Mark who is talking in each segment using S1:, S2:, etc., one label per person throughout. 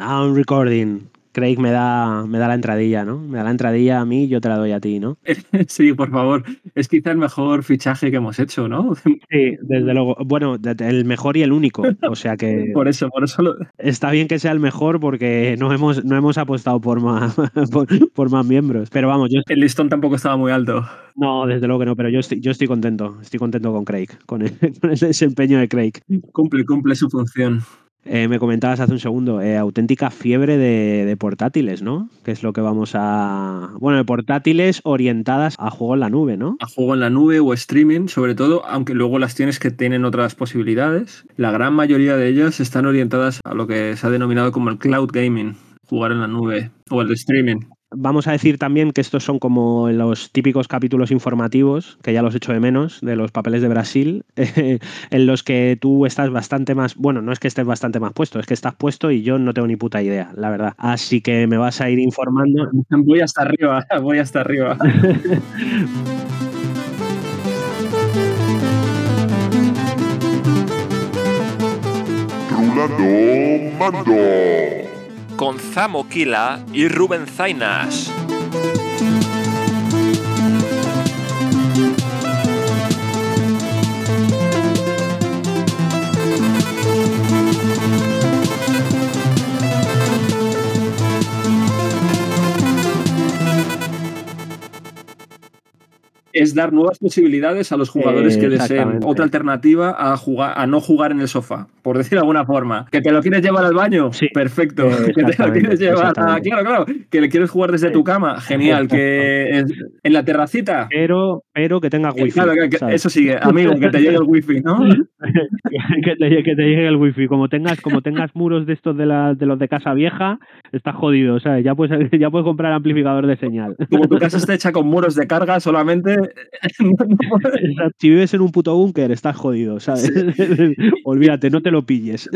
S1: Now recording. Craig me da, me da la entradilla, ¿no? Me da la entradilla a mí, yo te la doy a ti, ¿no?
S2: Sí, por favor. Es quizá el mejor fichaje que hemos hecho, ¿no?
S1: Sí, desde luego. Bueno, el mejor y el único. O sea que.
S2: por eso, por eso. Lo...
S1: Está bien que sea el mejor porque no hemos, no hemos apostado por más, por, más miembros. Pero vamos, yo.
S2: El listón tampoco estaba muy alto.
S1: No, desde luego que no, pero yo estoy, yo estoy contento. Estoy contento con Craig, con el, con el desempeño de Craig.
S2: Cumple, cumple su función.
S1: Eh, me comentabas hace un segundo, eh, auténtica fiebre de, portátiles, ¿no? Que es lo que vamos a. Bueno, de portátiles orientadas a juego en la nube, ¿no?
S2: A juego en la nube o streaming, sobre todo, aunque luego las tienes que tienen otras posibilidades. La gran mayoría de ellas están orientadas a lo que se ha denominado como el cloud gaming, jugar en la nube o el streaming.
S1: Vamos a decir también que estos son como los típicos capítulos informativos, que ya los echo de menos, de los papeles de Brasil, en los que tú estás bastante más, bueno, no es que estés bastante más puesto, es que estás puesto y yo no tengo ni puta idea, la verdad. Así que me vas a ir informando.
S2: Voy hasta arriba, voy hasta arriba.
S3: Mando con Zamo Kila y Rubén Zainas.
S2: Es dar nuevas posibilidades a los jugadores que deseen otra alternativa a jugar a no jugar en el sofá, por decir de alguna forma. ¿Que te lo quieres llevar al baño? Sí. Perfecto. ¿Que te lo quieres llevar a... Claro, claro. ¿Que le quieres jugar desde tu cama? Genial. ¿Que en la terracita?
S1: Pero, pero que tenga wifi.
S2: Claro, eso sigue. Amigo, que te llegue el wifi, ¿no?
S1: que, te, llegue el wifi. Como tengas, como tengas muros de estos de, la, de los de casa vieja, estás jodido, ¿sabes? Ya puedes, ya puedes comprar amplificador de señal.
S2: Como tu casa está hecha con muros de carga solamente,
S1: si vives en un puto búnker, estás jodido, ¿sabes? Olvídate, no te lo pilles.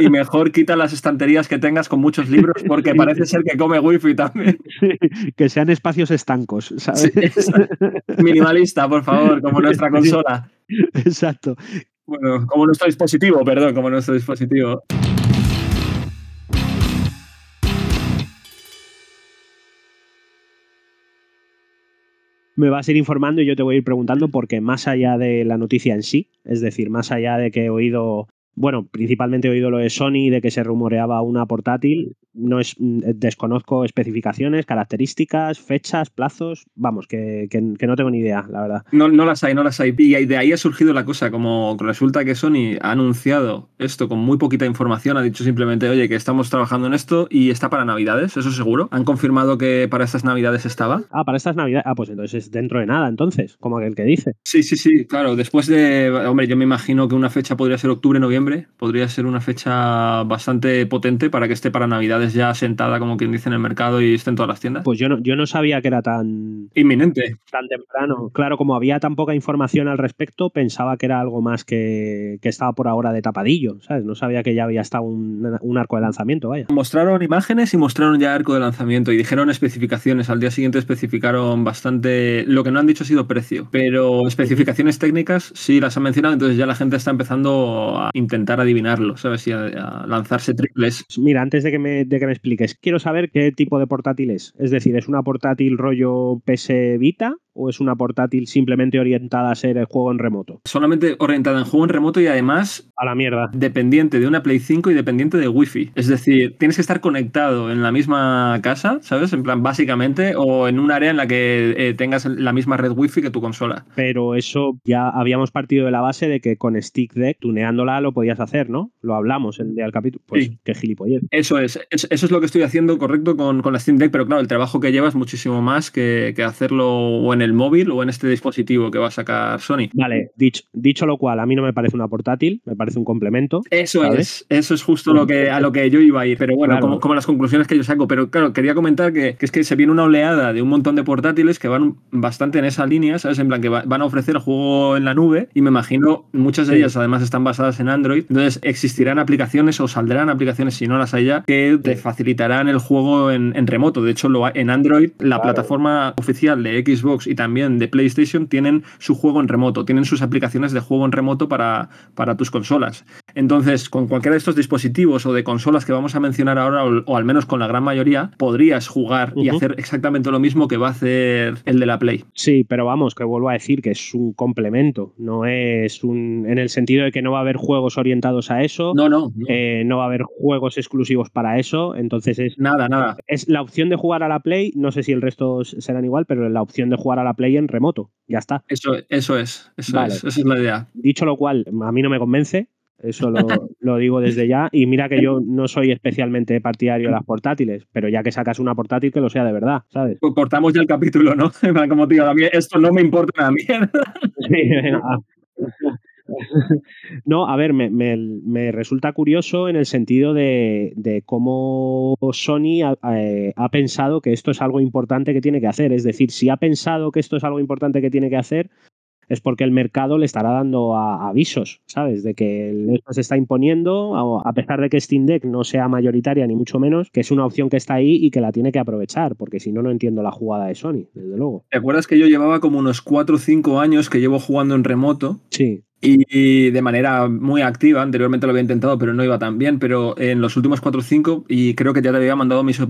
S2: Y, mejor quita las estanterías que tengas con muchos libros, porque parece ser que come wifi también.
S1: que sean espacios estancos, ¿sabes?
S2: Minimalista, por favor, como nuestra consola.
S1: Exacto.
S2: Bueno, como nuestro dispositivo, perdón, como nuestro dispositivo.
S1: Me vas a ir informando y yo te voy a ir preguntando porque más allá de la noticia en sí, es decir, más allá de que he oído bueno, principalmente he oído lo de Sony, de que se rumoreaba una portátil. No es, mm, desconozco especificaciones, características, fechas, plazos. Vamos, que, no tengo ni idea, la verdad.
S2: No, no las hay, no las hay. Y de ahí ha surgido la cosa. Como resulta que Sony ha anunciado esto con muy poquita información, ha dicho simplemente, oye, que estamos trabajando en esto y está para Navidades, eso seguro. Han confirmado que para estas Navidades estaba.
S1: Ah, para estas Navidades. Ah, pues entonces es dentro de nada, entonces, como aquel que dice.
S2: Sí, sí, sí, claro. Después de. Hombre, yo me imagino que una fecha podría ser octubre, noviembre podría ser una fecha bastante potente para que esté para Navidades ya sentada, como quien dice, en el mercado y esté en todas las tiendas.
S1: Pues yo no, yo no sabía que era tan
S2: inminente.
S1: Tan temprano. Claro, como había tan poca información al respecto, pensaba que era algo más que, que estaba por ahora de tapadillo, ¿sabes? No sabía que ya había estado un, un arco de lanzamiento, vaya.
S2: Mostraron imágenes y mostraron ya arco de lanzamiento y dijeron especificaciones. Al día siguiente especificaron bastante. Lo que no han dicho ha sido precio, pero especificaciones técnicas sí las han mencionado, entonces ya la gente está empezando a intentar intentar adivinarlo, ¿sabes? Y a, lanzarse triples.
S1: Mira, antes de que, me, de que me expliques, quiero saber qué tipo de portátil es. Es decir, ¿es una portátil rollo PS Vita o es una portátil simplemente orientada a ser el juego en remoto?
S2: Solamente orientada en juego en remoto y además...
S1: A la mierda.
S2: Dependiente de una Play 5 y dependiente de Wi-Fi. Es decir, tienes que estar conectado en la misma casa, ¿sabes? En plan, básicamente, o en un área en la que eh, tengas la misma red Wi-Fi que tu consola.
S1: Pero eso ya habíamos partido de la base de que con Stick Deck, tuneándola, lo podías hacer, ¿no? Lo hablamos el día del capítulo. Pues sí. qué gilipollez.
S2: Eso es. Eso es lo que estoy haciendo correcto con, con la Steam Deck, pero claro, el trabajo que llevas muchísimo más que, que hacerlo o en el móvil o en este dispositivo que va a sacar Sony.
S1: Vale, dicho, dicho lo cual, a mí no me parece una portátil, me parece un complemento.
S2: Eso es, eso es justo lo que, a lo que yo iba a ir, pero bueno, como, las conclusiones que yo saco. Pero claro, quería comentar que, es que se viene una oleada de un montón de portátiles que van bastante en esa línea, ¿sabes? En plan que van a ofrecer juego en la nube y me imagino muchas de ellas además están basadas en Android. Entonces existirán aplicaciones o saldrán aplicaciones, si no las hay ya, que te facilitarán el juego en, remoto. De hecho, lo, en Android, la plataforma oficial de Xbox y y también de PlayStation tienen su juego en remoto, tienen sus aplicaciones de juego en remoto para, para tus consolas. Entonces, con cualquiera de estos dispositivos o de consolas que vamos a mencionar ahora, o, al menos con la gran mayoría, podrías jugar y hacer exactamente lo mismo que va a hacer el de la Play.
S1: Sí, pero vamos, que vuelvo a decir que es un complemento, no es un. en el sentido de que no va a haber juegos orientados a eso.
S2: No, no.
S1: No, eh, no va a haber juegos exclusivos para eso. Entonces es.
S2: Nada, nada.
S1: Es la opción de jugar a la Play, no sé si el resto serán igual, pero la opción de jugar a la Play en remoto. Ya está.
S2: Eso, eso es, eso es, esa es la idea.
S1: Dicho lo cual, a mí no me convence, eso lo, digo desde ya. Y mira que yo no soy especialmente partidario de las portátiles, pero ya que sacas una portátil, que lo sea de verdad, ¿sabes?
S2: Pues cortamos ya el capítulo, ¿no? Como tío, a mí esto no me importa nada mierda.
S1: No, a ver, me, resulta curioso en el sentido de, cómo Sony eh, ha, pensado que esto es algo importante que tiene que hacer. Es decir, si ha pensado que esto es algo importante que tiene que hacer, es porque el mercado le estará dando avisos, ¿sabes? De que esto se está imponiendo, a pesar de que Steam Deck no sea mayoritaria ni mucho menos, que es una opción que está ahí y que la tiene que aprovechar, porque si no, no entiendo la jugada de Sony, desde luego.
S2: ¿Te acuerdas que yo llevaba como unos 4 o 5 años que llevo jugando en remoto?
S1: Sí
S2: y de manera muy activa. Anteriormente lo había intentado, pero no iba tan bien. Pero en los últimos 4 o 5, y creo que ya te había mandado mis,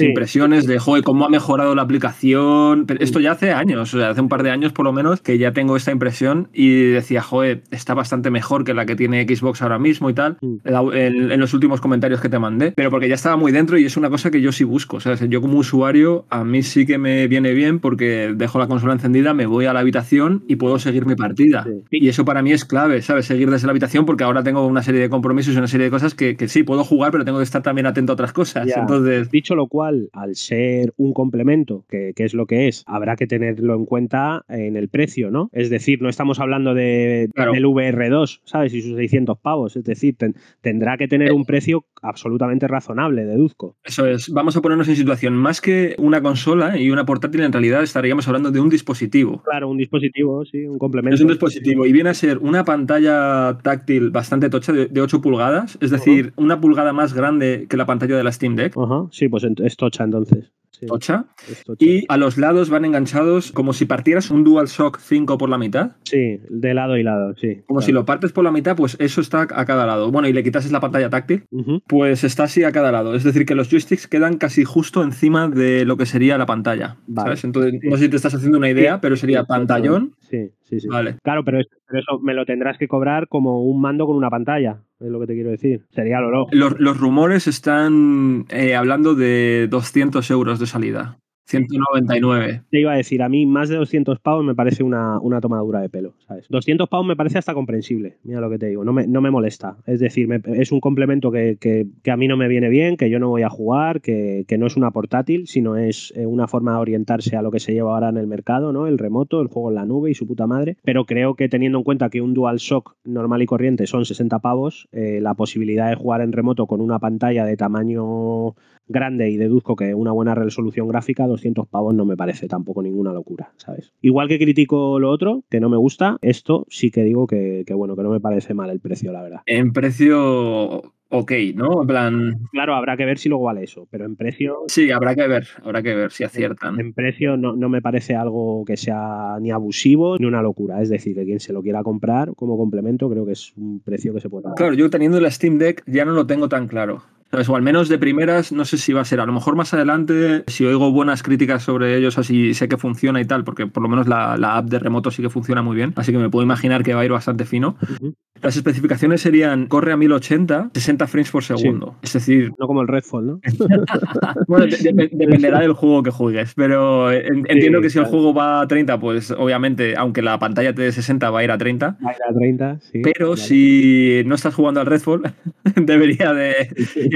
S2: impresiones de joder, cómo ha mejorado la aplicación. Pero esto ya hace años, o sea, hace un par de años por lo menos, que ya tengo esta impresión y decía, joder, está bastante mejor que la que tiene Xbox ahora mismo y tal, mm. en, los últimos comentarios que te mandé. Pero porque ya estaba muy dentro y es una cosa que yo sí busco. O sea, yo como usuario, a mí sí que me viene bien porque dejo la consola encendida, me voy a la habitación y puedo seguir mi partida. Y eso para mí es clave, ¿sabes? Seguir desde la habitación porque ahora tengo una serie de compromisos y una serie de cosas que, sí, puedo jugar, pero tengo que estar también atento a otras cosas. Entonces...
S1: Dicho lo cual, al ser un complemento, que, es lo que es, habrá que tenerlo en cuenta en el precio, ¿no? Es decir, no estamos hablando de, del VR2, ¿sabes? Y sus 600 pavos. Es decir, tendrá que tener un precio absolutamente razonable, deduzco.
S2: Eso es. Vamos a ponernos en situación. Más que una consola y una portátil, en realidad estaríamos hablando de un dispositivo.
S1: Claro, un dispositivo, sí, un complemento.
S2: Es un dispositivo y viene a ser una pantalla táctil bastante tocha de, 8 pulgadas, es decir, una pulgada más grande que la pantalla de la Steam Deck.
S1: Sí, pues es tocha entonces.
S2: Tocha. Y a los lados van enganchados como si partieras un DualShock 5 por la mitad.
S1: Sí, de lado y lado, sí.
S2: Como si lo partes por la mitad, pues eso está a cada lado. Bueno, y le quitases la pantalla táctil, pues está así a cada lado. Es decir, que los joysticks quedan casi justo encima de lo que sería la pantalla. ¿sabes? Entonces, no sé si te estás haciendo una idea, pero sería pantallón.
S1: Sí, sí, sí. Vale. Claro, pero, eso me lo tendrás que cobrar como un mando con una pantalla, es lo que te quiero decir. Sería lo
S2: Los, los rumores están eh, hablando de 200 euros de salida. 199.
S1: Te iba a decir, a mí más de 200 pavos me parece una, una tomadura de pelo, ¿sabes? 200 pavos me parece hasta comprensible, mira lo que te digo, no me, no me molesta. Es decir, es un complemento que, a mí no me viene bien, que yo no voy a jugar, que, no es una portátil, sino es eh, una forma de orientarse a lo que se lleva ahora en el mercado, ¿no? El remoto, el juego en la nube y su puta madre. Pero creo que teniendo en cuenta que un DualShock normal y corriente son 60 pavos, eh, la posibilidad de jugar en remoto con una pantalla de tamaño grande y deduzco que una buena resolución gráfica, 200 pavos no me parece tampoco ninguna locura, ¿sabes? Igual que critico lo otro, que no me gusta, esto sí que digo que, bueno, que no me parece mal el precio, la verdad.
S2: En precio ok, ¿no? En plan.
S1: Claro, habrá que ver si luego vale eso, pero en precio.
S2: Sí, habrá que ver, habrá que ver si aciertan.
S1: En, precio no, no, me parece algo que sea ni abusivo ni una locura. Es decir, que quien se lo quiera comprar como complemento, creo que es un precio que se puede
S2: Claro, yo teniendo la Steam Deck ya no lo tengo tan claro. O al menos de primeras, no sé si va a ser. A lo mejor más adelante, si oigo buenas críticas sobre ellos, así sé que funciona y tal, porque por lo menos la, app de remoto sí que funciona muy bien. Así que me puedo imaginar que va a ir bastante fino. Las especificaciones serían corre a 1080, 60 frames por segundo. Es decir.
S1: No como el Redfall, ¿no?
S2: bueno, dependerá del juego que juegues. Pero entiendo que si el juego va a 30, pues obviamente, aunque la pantalla te dé 60, va a ir a 30.
S1: Va a ir a 30, sí.
S2: Pero si no estás jugando al Redfall, debería de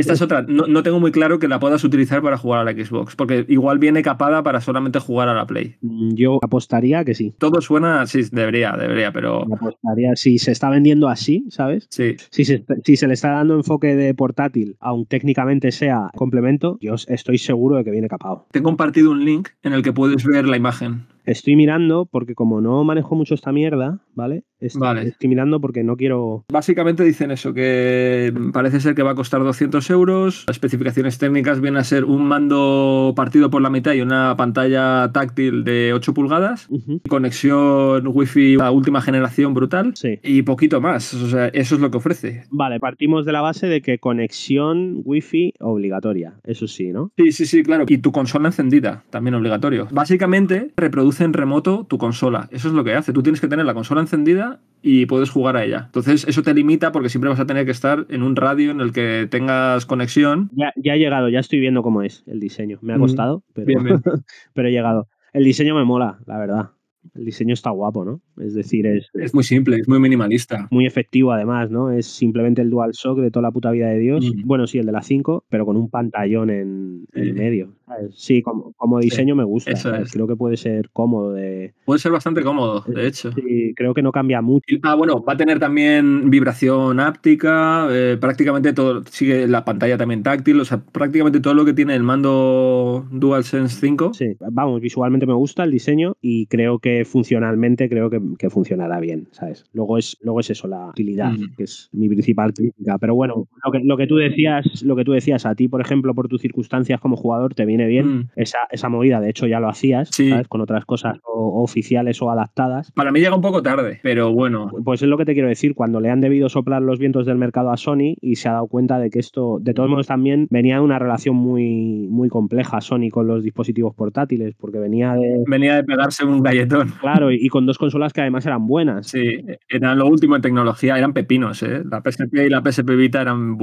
S2: esta es otra. No, tengo muy claro que la puedas utilizar para jugar a la Xbox, porque igual viene capada para solamente jugar a la Play.
S1: Mm, yo apostaría que sí.
S2: Todo suena, sí, debería, debería, pero.
S1: Apostaría, si se está vendiendo así, ¿sabes?
S2: Sí.
S1: Si se, si se le está dando enfoque de portátil, aun técnicamente sea complemento, yo estoy seguro de que viene capado.
S2: Te he compartido un link en el que puedes ver la imagen
S1: Estoy mirando porque como no manejo mucho esta mierda, ¿vale? Estoy, estoy mirando porque no quiero...
S2: Básicamente dicen eso, que parece ser que va a costar 200 euros. Las especificaciones técnicas vienen a ser un mando partido por la mitad y una pantalla táctil de 8 pulgadas. Conexión Wi-Fi a última generación brutal.
S1: Sí.
S2: Y poquito más. O sea, eso es lo que ofrece.
S1: Vale, partimos de la base de que conexión Wi-Fi obligatoria. Eso sí, ¿no?
S2: Sí, sí, sí, claro. Y tu consola encendida, también obligatorio. Básicamente reproduce en remoto tu consola. Eso es lo que hace. Tú tienes que tener la consola encendida y puedes jugar a ella. Entonces, eso te limita porque siempre vas a tener que estar en un radio en el que tengas conexión.
S1: Ya, ya he llegado, ya estoy viendo cómo es el diseño. Me ha costado, pero, pero he llegado. El diseño me mola, la verdad. El diseño está guapo, ¿no? Es decir, es.
S2: Es muy simple, es muy minimalista.
S1: Muy efectivo, además, ¿no? Es simplemente el Dual Shock de toda la puta vida de Dios. Bueno, sí, el de la 5, pero con un pantallón en, en medio. Sí, como, como diseño me gusta. Creo que puede ser cómodo. De...
S2: Puede ser bastante cómodo, de
S1: eh,
S2: hecho.
S1: Sí, creo que no cambia mucho.
S2: Ah, bueno, va a tener también vibración áptica, eh, prácticamente todo, sigue la pantalla también táctil, o sea, prácticamente todo lo que tiene el mando DualSense 5.
S1: Sí, vamos, visualmente me gusta el diseño y creo que funcionalmente creo que, que funcionará bien, ¿sabes? Luego es, luego es eso, la utilidad, que es mi principal crítica. Pero bueno, lo que, lo que tú decías, lo que tú decías, a ti, por ejemplo, por tus circunstancias como jugador, te viene bien mm. esa, esa, movida. De hecho, ya lo hacías, ¿sabes? Con otras cosas oficiales o adaptadas.
S2: Para mí llega un poco tarde, pero bueno.
S1: Pues es lo que te quiero decir. Cuando le han debido soplar los vientos del mercado a Sony y se ha dado cuenta de que esto, de todos modos, también venía de una relación muy, muy compleja Sony con los dispositivos portátiles, porque venía de.
S2: Venía de pegarse un galletón.
S1: Claro, y, con dos consolas que además eran buenas.
S2: Sí, eran lo último en tecnología, eran pepinos, ¿eh? La PSP y la PSP Vita eran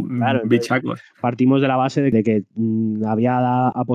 S2: bichacos.
S1: Partimos de la base de que mm, había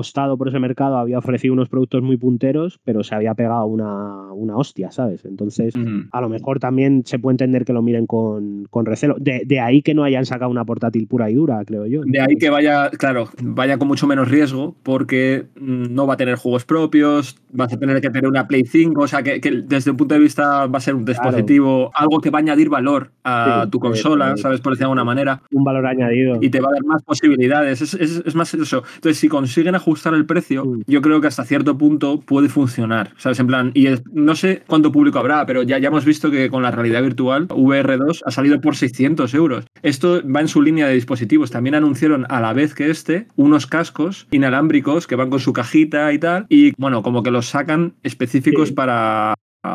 S1: apostado por ese mercado, había ofrecido unos productos muy punteros, pero se había pegado una, una hostia, ¿sabes? Entonces, a lo mejor también se puede entender que lo miren con, con recelo. De, de, ahí que no hayan sacado una portátil pura y dura, creo yo.
S2: De ahí que vaya, claro, vaya con mucho menos riesgo, porque mm, no va a tener juegos propios, vas a tener que tener una Play 5, o sea, que, desde un punto de vista va a ser un dispositivo, algo que va a añadir valor a tu consola, ¿sabes? Por decir de alguna manera.
S1: Un valor añadido.
S2: Y te va a dar más posibilidades. Es, es, es más eso. Entonces, si consiguen ajustar el precio, mm. yo creo que hasta cierto punto puede funcionar. ¿Sabes? En plan, y no sé cuánto público habrá, pero ya, ya hemos visto que con la realidad virtual, VR2 ha salido por 600 euros. Esto va en su línea de dispositivos. También anunciaron a la vez que este unos cascos inalámbricos que van con su cajita y tal. Y bueno, como que los sacan específicos para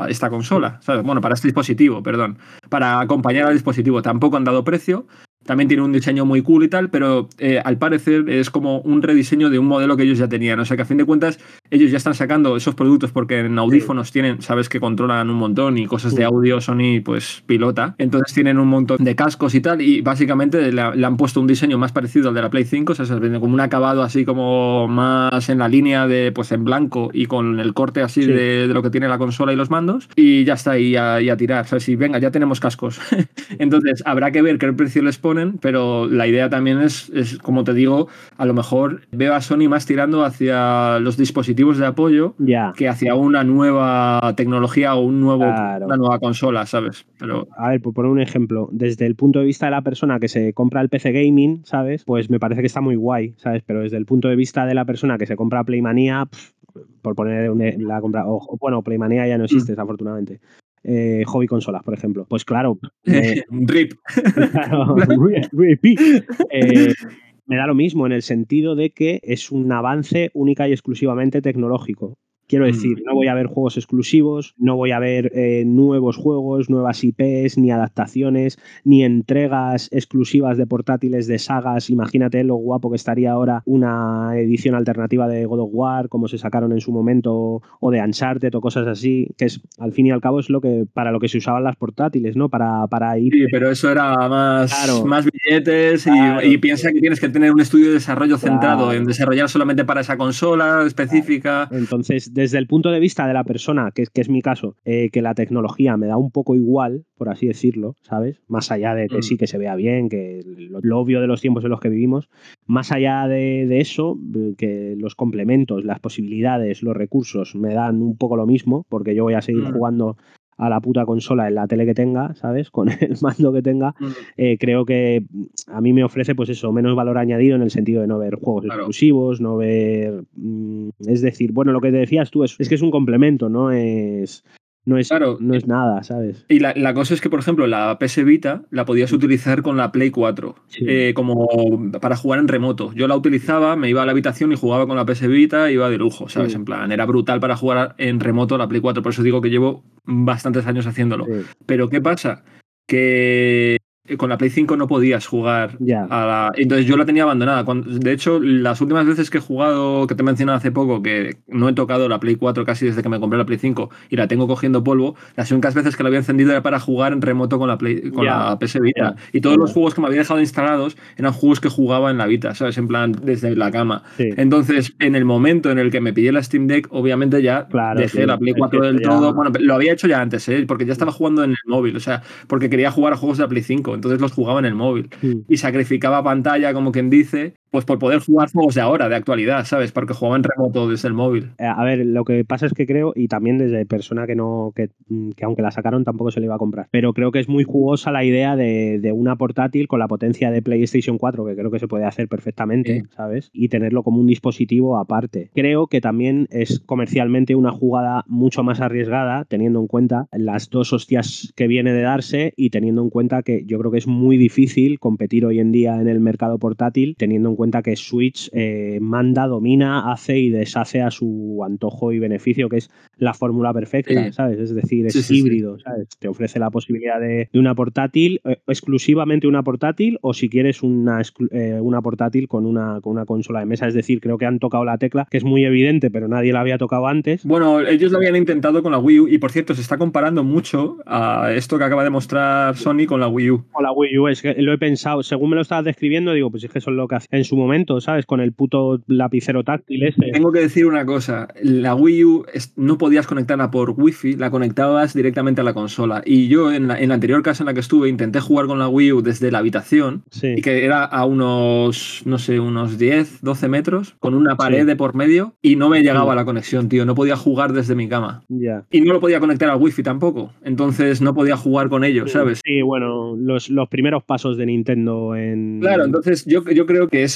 S2: esta consola, ¿sabes? Bueno, para este dispositivo, perdón, para acompañar al dispositivo. Tampoco han dado precio, también tiene un diseño muy cool y tal, pero eh, al parecer es como un rediseño de un modelo que ellos ya tenían. O sea que a fin de cuentas ellos ya están sacando esos productos porque en audífonos tienen, sabes que controlan un montón y cosas de audio Sony pues pilota. Entonces tienen un montón de cascos y tal y básicamente le, han puesto un diseño más parecido al de la Play 5, o sea, se como un acabado así como más en la línea de pues en blanco y con el corte así de, lo que tiene la consola y los mandos y ya está ahí a, a tirar. O sea, si venga, ya tenemos cascos. Entonces habrá que ver qué precio les pone pero la idea también es, es, como te digo, a lo mejor veo a Sony más tirando hacia los dispositivos de apoyo que hacia una nueva tecnología o un nuevo, una nueva consola, ¿sabes? Pero...
S1: A ver, por poner un ejemplo, desde el punto de vista de la persona que se compra el PC Gaming, ¿sabes? Pues me parece que está muy guay, ¿sabes? Pero desde el punto de vista de la persona que se compra Playmania, por poner la compra, o, bueno, Playmania ya no existe, mm. desafortunadamente eh, hobby consolas, por ejemplo. Pues claro.
S2: RIP.
S1: Eh, me da lo mismo en el sentido de que es un avance única y exclusivamente tecnológico. Quiero mm. decir, no voy a ver juegos exclusivos, no voy a ver eh, nuevos juegos, nuevas IPs, ni adaptaciones, ni entregas exclusivas de portátiles de sagas. Imagínate lo guapo que estaría ahora una edición alternativa de God of War, como se sacaron en su momento, o de Uncharted o cosas así, que es al fin y al cabo es lo que para lo que se usaban las portátiles, ¿no? Para, para ir.
S2: Sí, pero eso era más, más billetes y, piensa que tienes que tener un estudio de desarrollo centrado en desarrollar solamente para esa consola específica.
S1: Entonces, desde el punto de vista de la persona, que, que es mi caso, eh, que la tecnología me da un poco igual, por así decirlo, ¿sabes? Más allá de que mm. sí, que se vea bien, que lo, obvio de los tiempos en los que vivimos, más allá de, eso, que los complementos, las posibilidades, los recursos me dan un poco lo mismo, porque yo voy a seguir mm. jugando a la puta consola en la tele que tenga, ¿sabes? Con el mando que tenga, mm. eh, creo que a mí me ofrece, pues eso, menos valor añadido en el sentido de no ver juegos exclusivos, no ver. Mm, es decir, bueno, lo que te decías tú es, es que es un complemento, no es no es, no es nada, ¿sabes?
S2: Y la, cosa es que, por ejemplo, la PS Vita la podías utilizar con la Play 4 eh, como para jugar en remoto. Yo la utilizaba, me iba a la habitación y jugaba con la PS Vita, iba de lujo, ¿sabes? En plan, era brutal para jugar en remoto la Play 4, por eso digo que llevo bastantes años haciéndolo. Pero ¿qué pasa? Que eh, con la Play 5 no podías jugar a la... Entonces yo la tenía abandonada. De hecho, las últimas veces que he jugado, que te he mencionado hace poco, que no he tocado la Play 4 casi desde que me compré la Play 5 y la tengo cogiendo polvo, las únicas veces que la había encendido era para jugar en remoto con la, Play, con la PS Vita. Y todos los juegos que me había dejado instalados eran juegos que jugaba en la Vita, ¿sabes? En plan, desde la cama. Entonces, en el momento en el que me pillé la Steam Deck, obviamente ya dejé la Play 4 del todo. Bueno, lo había hecho ya antes, ¿eh? Porque ya estaba jugando en el móvil, o sea, porque quería jugar a juegos de la Play 5 entonces los jugaba en el móvil. Y sacrificaba pantalla, como quien dice, pues por poder jugar juegos de ahora, de actualidad, ¿sabes? Porque jugaba en remoto desde el móvil.
S1: Eh, a ver, lo que pasa es que creo, y también desde persona que no, que, mm, que aunque la sacaron tampoco se le iba a comprar, pero creo que es muy jugosa la idea de, de una portátil con la potencia de PlayStation 4, que creo que se puede hacer perfectamente, ¿sabes? Y tenerlo como un dispositivo aparte. Creo que también es comercialmente una jugada mucho más arriesgada, teniendo en cuenta las dos hostias que viene de darse y teniendo en cuenta que yo creo que es muy difícil competir hoy en día en el mercado portátil, teniendo en cuenta cuenta que Switch eh, manda, domina, hace y deshace a su antojo y beneficio, que es la fórmula perfecta, ¿sabes? Es decir, es híbrido, ¿sabes? Te ofrece la posibilidad de, una portátil, eh, exclusivamente una portátil, o si quieres una, eh, una portátil con una, con una consola de mesa. Es decir, creo que han tocado la tecla, que es muy evidente, pero nadie la había tocado antes.
S2: Bueno, ellos lo habían intentado con la Wii U, y por cierto, se está comparando mucho a esto que acaba de mostrar Sony con la Wii U.
S1: Con la Wii U, es que lo he pensado, según me lo estabas describiendo, digo, pues es que eso es lo que hace en su momento, ¿sabes? Con el puto lapicero táctil ese.
S2: Tengo que decir una cosa, la Wii U no podías conectarla por Wi-Fi, la conectabas directamente a la consola. Y yo en la, anterior casa en la que estuve intenté jugar con la Wii U desde la habitación, y que era a unos, no sé, unos 10, 12 metros, con una pared de por medio, y no me llegaba la conexión, tío, no podía jugar desde mi cama.
S1: Ya.
S2: Y no lo podía conectar al Wi-Fi tampoco, entonces no podía jugar con ellos, ¿sabes?
S1: Sí, bueno, los, los primeros pasos de Nintendo en...
S2: Claro, entonces yo, yo creo que es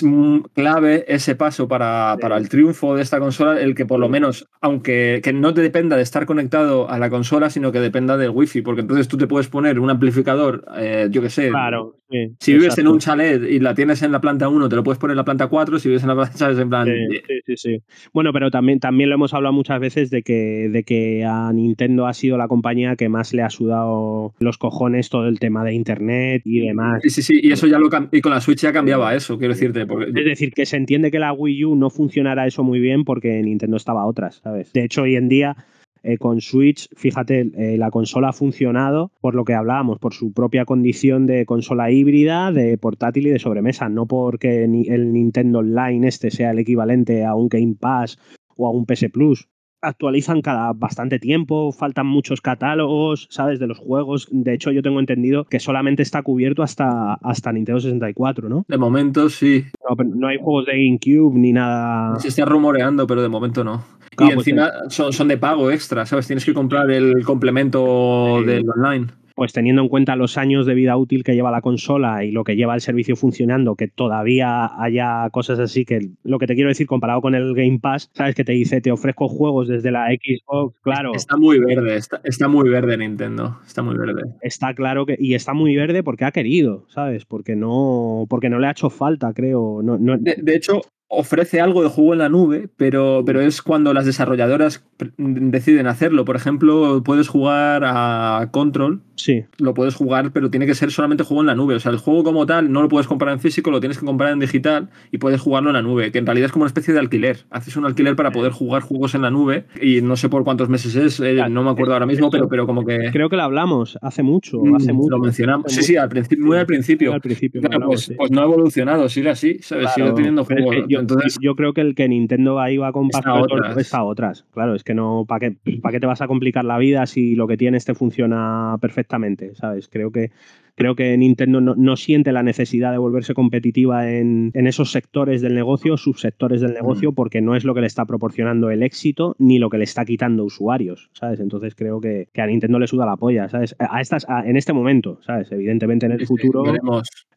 S2: clave ese paso para, para, el triunfo de esta consola, el que por lo menos, aunque que no te dependa de estar conectado a la consola, sino que dependa del wifi, porque entonces tú te puedes poner un amplificador, eh, yo que sé.
S1: Claro.
S2: si vives en un chalet y la tienes en la planta 1, te lo puedes poner en la planta 4, si vives en la planta, ¿sabes? En plan.
S1: Sí, sí, sí. Bueno, pero también, también lo hemos hablado muchas veces de que, de que a Nintendo ha sido la compañía que más le ha sudado los cojones todo el tema de internet y demás.
S2: Sí, sí, sí. Y eso ya lo y con la Switch ya cambiaba eso, quiero decirte.
S1: Es decir, que se entiende que la Wii U no funcionara eso muy bien porque Nintendo estaba a otras, ¿sabes? De hecho, hoy en día eh, con Switch, fíjate, eh, la consola ha funcionado por lo que hablábamos, por su propia condición de consola híbrida, de portátil y de sobremesa, no porque el Nintendo Online este sea el equivalente a un Game Pass o a un PS Plus actualizan cada bastante tiempo, faltan muchos catálogos, ¿sabes? De los juegos. De hecho, yo tengo entendido que solamente está cubierto hasta, hasta Nintendo 64, ¿no?
S2: De momento sí.
S1: No, hay juegos de GameCube ni nada.
S2: Se está rumoreando, pero de momento no. y pues encima son, son, de pago extra, ¿sabes? Tienes que comprar el complemento del online
S1: pues teniendo en cuenta los años de vida útil que lleva la consola y lo que lleva el servicio funcionando, que todavía haya cosas así que lo que te quiero decir comparado con el Game Pass, sabes que te dice te ofrezco juegos desde la Xbox, claro.
S2: Está muy verde, está, muy verde Nintendo, está muy verde.
S1: Está claro que y está muy verde porque ha querido, ¿sabes? Porque no porque no le ha hecho falta, creo. No,
S2: de, hecho, ofrece algo de juego en la nube, pero, pero es cuando las desarrolladoras deciden hacerlo. Por ejemplo, puedes jugar a Control.
S1: Sí.
S2: Lo puedes jugar, pero tiene que ser solamente juego en la nube. O sea, el juego como tal no lo puedes comprar en físico, lo tienes que comprar en digital y puedes jugarlo en la nube, que en realidad es como una especie de alquiler. Haces un alquiler para poder jugar juegos en la nube y no sé por cuántos meses es, eh, no me acuerdo ahora mismo, pero, pero como que...
S1: Creo que lo hablamos hace mucho, mm, hace mucho.
S2: Lo mencionamos. Sí, sí, al principio, muy al principio.
S1: Al principio
S2: pues, pues, no ha evolucionado, sigue así, ¿sabes? sigue teniendo juegos. Entonces,
S1: yo creo que el que Nintendo ahí va con
S2: Está otras.
S1: está otras. Claro, es que no, ¿para qué, ¿para qué te vas a complicar la vida si lo que tienes te funciona perfectamente? ¿Sabes? Creo que Creo que Nintendo no, siente la necesidad de volverse competitiva en, esos sectores del negocio, subsectores del negocio, mm. porque no es lo que le está proporcionando el éxito ni lo que le está quitando usuarios, ¿sabes? Entonces creo que, a Nintendo le suda la polla, ¿sabes? A estas, en este momento, ¿sabes? Evidentemente en el futuro,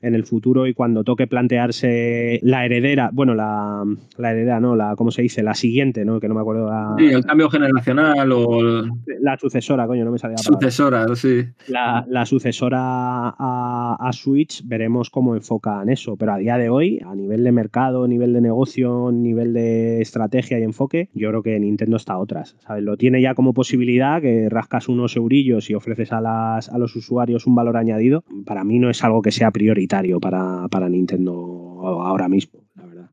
S1: en el futuro y cuando toque plantearse la heredera, bueno, la, la heredera, no, la, ¿cómo se dice? La siguiente, ¿no? Que no me acuerdo. La,
S2: sí, el cambio generacional o...
S1: La sucesora, coño, no me salía.
S2: Sucesora, sí.
S1: La, la sucesora a, Switch, veremos cómo enfocan eso. Pero a día de hoy, a nivel de mercado, nivel de negocio, nivel de estrategia y enfoque, yo creo que Nintendo está a otras. ¿sabes? Lo tiene ya como posibilidad que rascas unos eurillos y ofreces a, las, a los usuarios un valor añadido. Para mí no es algo que sea prioritario para, para Nintendo ahora mismo.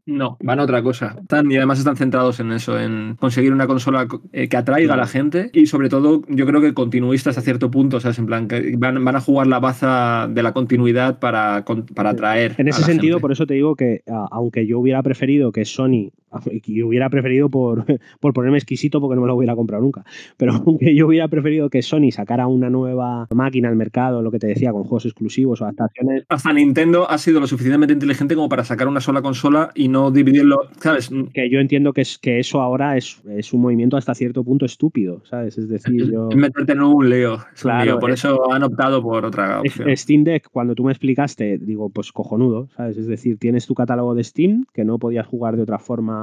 S2: No, van a otra cosa. Están, y además están centrados en eso, en conseguir una consola eh, que atraiga a la gente. Y sobre todo yo creo que continuistas a cierto punto, o sea, en plan que van, a jugar la baza de la continuidad para, para atraer.
S1: En ese sentido, por eso te digo que aunque yo hubiera preferido que Sony y hubiera preferido por, por ponerme exquisito porque no me lo hubiera comprado nunca. Pero aunque yo hubiera preferido que Sony sacara una nueva máquina al mercado, lo que te decía, con juegos exclusivos o adaptaciones.
S2: Hasta Nintendo ha sido lo suficientemente inteligente como para sacar una sola consola y no dividirlo, ¿sabes?
S1: Que yo entiendo que, es, que eso ahora es, es un movimiento hasta cierto punto estúpido, ¿sabes? Es decir, yo...
S2: Es meterte en un leo. Claro, por eso han optado por otra opción.
S1: Steam Deck, cuando tú me explicaste, digo, pues cojonudo, ¿sabes? Es decir, tienes tu catálogo de Steam, que no podías jugar de otra forma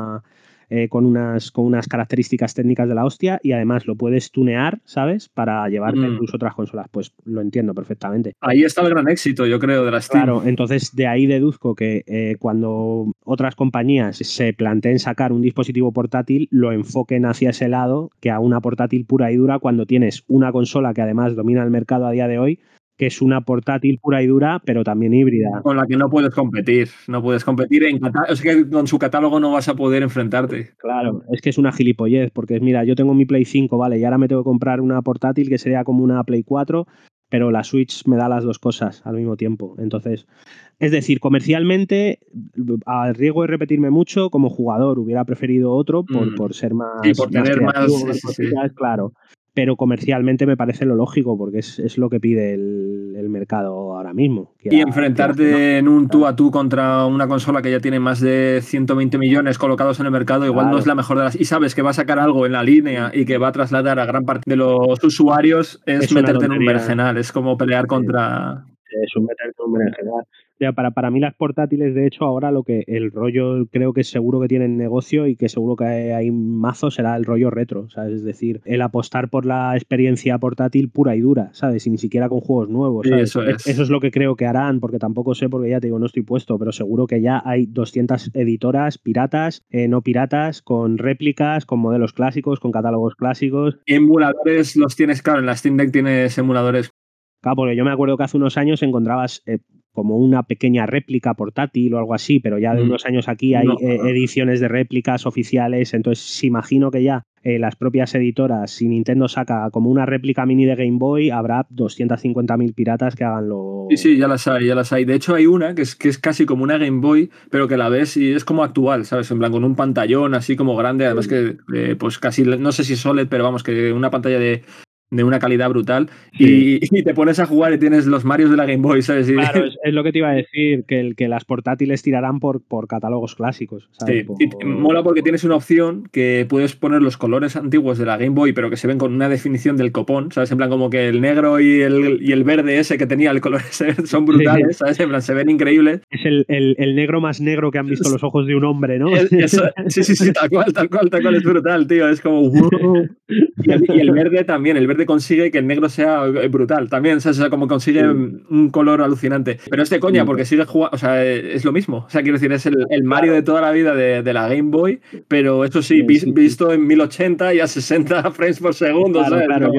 S1: eh, con, unas, con unas características técnicas de la hostia y además lo puedes tunear, ¿sabes? Para llevarte mm. incluso otras consolas. Pues lo entiendo perfectamente.
S2: Ahí está el gran éxito, yo creo, de la Steam.
S1: Claro, entonces de ahí deduzco que eh, cuando otras compañías se planteen sacar un dispositivo portátil, lo enfoquen hacia ese lado que a una portátil pura y dura cuando tienes una consola que además domina el mercado a día de hoy que es una portátil pura y dura, pero también híbrida.
S2: Con la que no puedes competir. No puedes competir en o sea que con su catálogo no vas a poder enfrentarte.
S1: Claro, es que es una gilipollez, porque mira, yo tengo mi Play 5, vale, y ahora me tengo que comprar una portátil que sería como una Play 4, pero la Switch me da las dos cosas al mismo tiempo. Entonces, es decir, comercialmente, al riesgo de repetirme mucho, como jugador hubiera preferido otro por, mm. por ser más.
S2: Sí, por tener más.
S1: Claro pero comercialmente me parece lo lógico porque es, lo que pide el, mercado ahora mismo.
S2: y enfrentarte en un tú a tú contra una consola que ya tiene más de 120 millones colocados en el mercado, igual no es la mejor de las... Y sabes que va a sacar algo en la línea y que va a trasladar a gran parte de los usuarios, es, meterte en un vergenal, es como pelear contra...
S1: Es un meterte en un vergenal para, para mí las portátiles, de hecho, ahora lo que el rollo creo que seguro que tienen negocio y que seguro que hay mazo será el rollo retro, ¿sabes? Es decir, el apostar por la experiencia portátil pura y dura, ¿sabes? Y ni siquiera con juegos nuevos,
S2: Eso, es.
S1: eso es lo que creo que harán, porque tampoco sé, porque ya te digo, no estoy puesto, pero seguro que ya hay 200 editoras piratas, eh, no piratas, con réplicas, con modelos clásicos, con catálogos clásicos.
S2: Emuladores los tienes, claro, en la Steam Deck tienes emuladores
S1: Claro, porque yo me acuerdo que hace unos años encontrabas eh, como una pequeña réplica portátil o algo así, pero ya de mm. unos años aquí hay eh, ediciones de réplicas oficiales, entonces imagino que ya eh, las propias editoras, si Nintendo saca como una réplica mini de Game Boy, habrá 250.000 piratas que hagan lo...
S2: Sí, sí, ya las hay, ya las hay. De hecho hay una que es, que es casi como una Game Boy, pero que la ves y es como actual, ¿sabes? En plan, con un pantallón así como grande, además que eh, pues casi, no sé si solid, pero vamos, que una pantalla de de una calidad brutal y, te pones a jugar y tienes los Marios de la Game Boy, ¿sabes?
S1: Claro, es, lo que te iba a decir, que, el, que las portátiles tirarán por, por catálogos clásicos.
S2: Sí, mola porque tienes una opción que puedes poner los colores antiguos de la Game Boy, pero que se ven con una definición del copón, ¿sabes? En plan, como que el negro y el, y el verde ese que tenía el color ese son brutales, ¿sabes? En plan, se ven increíbles.
S1: Es el, el, negro más negro que han visto los ojos de un hombre, ¿no?
S2: sí, sí, sí, tal cual, tal cual, tal cual, es brutal, tío. Es como. y, y el verde también, el verde consigue que el negro sea eh, brutal también, o sea, como consigue un color alucinante. Pero este coña, porque sigue jugando, o sea, es lo mismo. O sea, quiero decir, es el, Mario de toda la vida de, la Game Boy, pero eso sí, visto en 1080 y a 60 frames por segundo.
S1: Claro, claro.